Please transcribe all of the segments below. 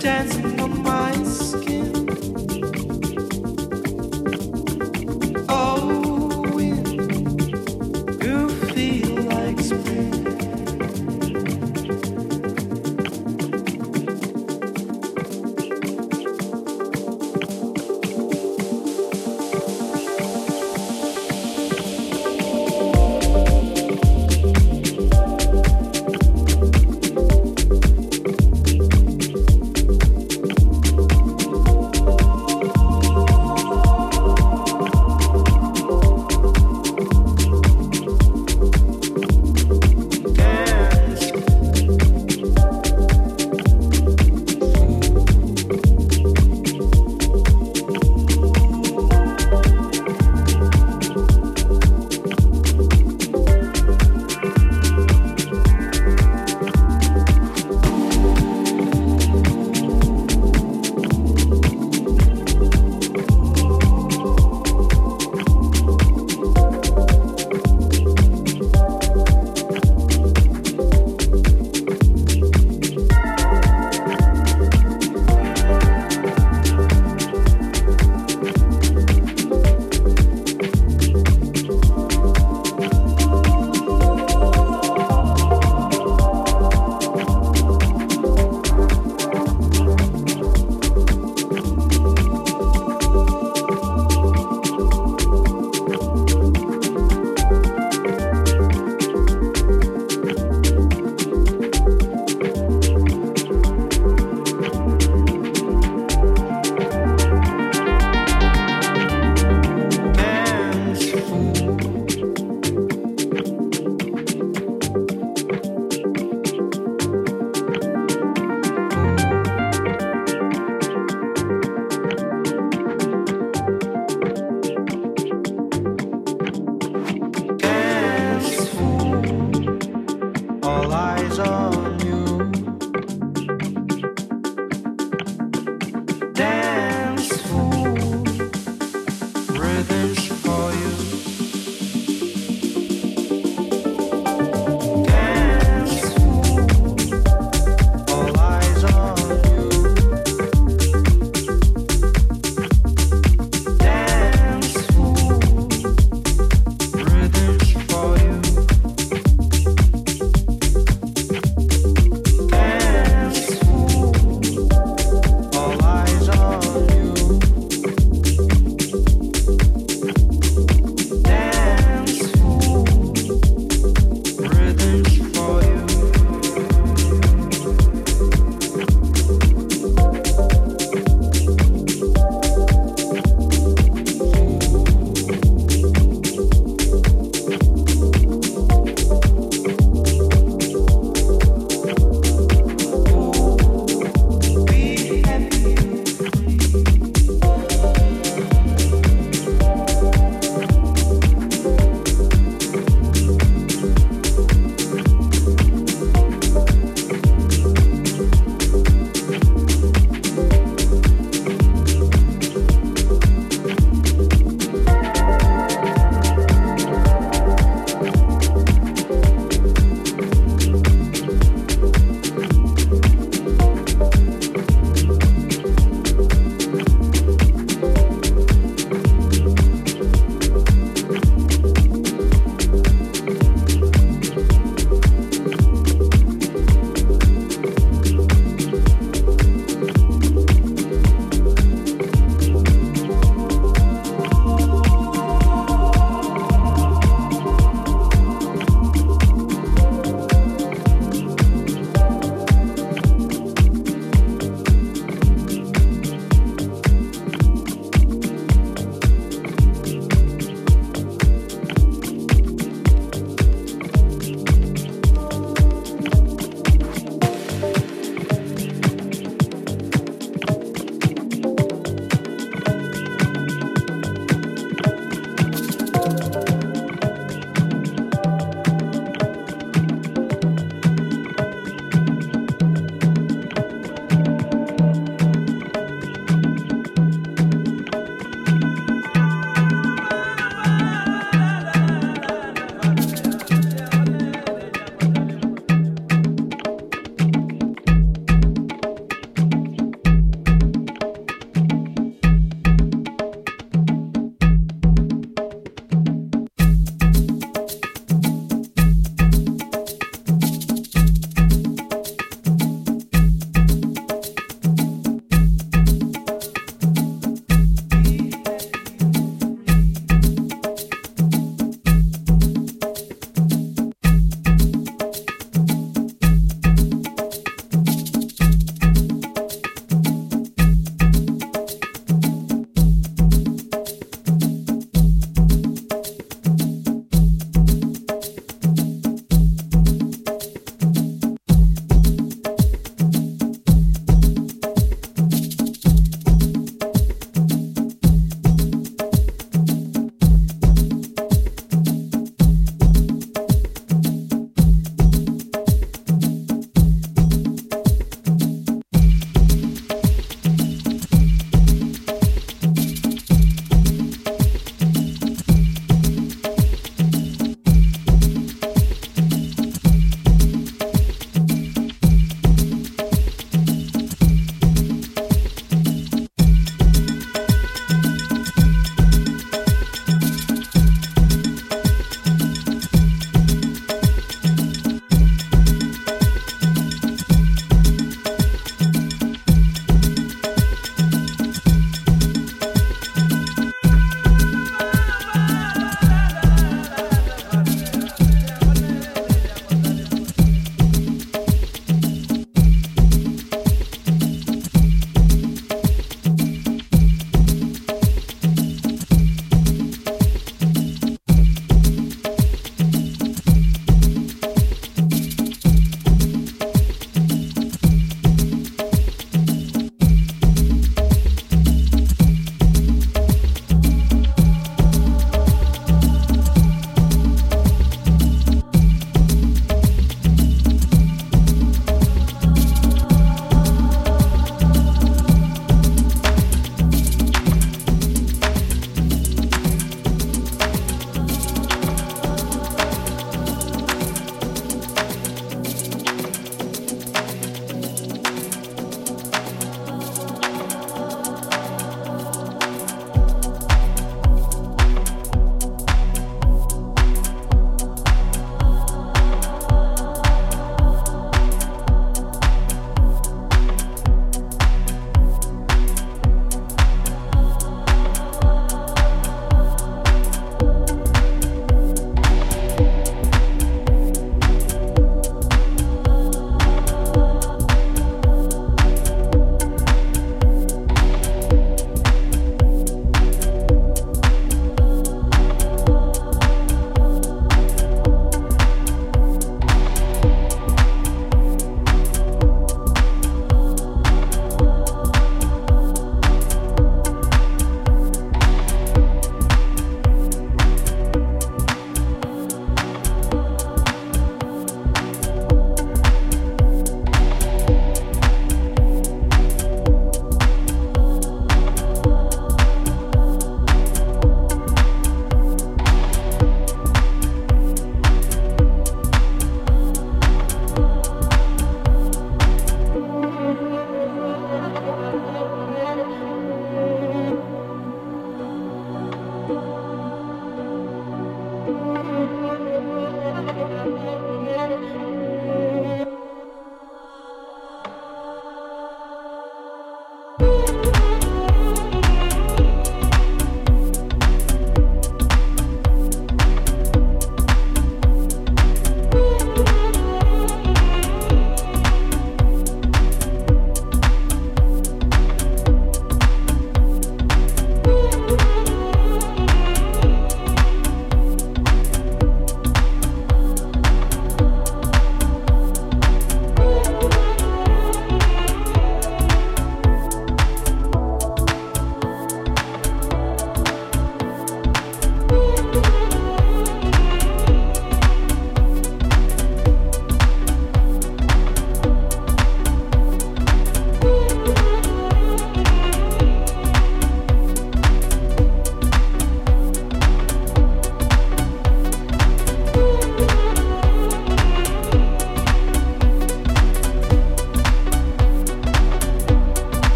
dancing.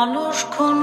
মানুষ খুন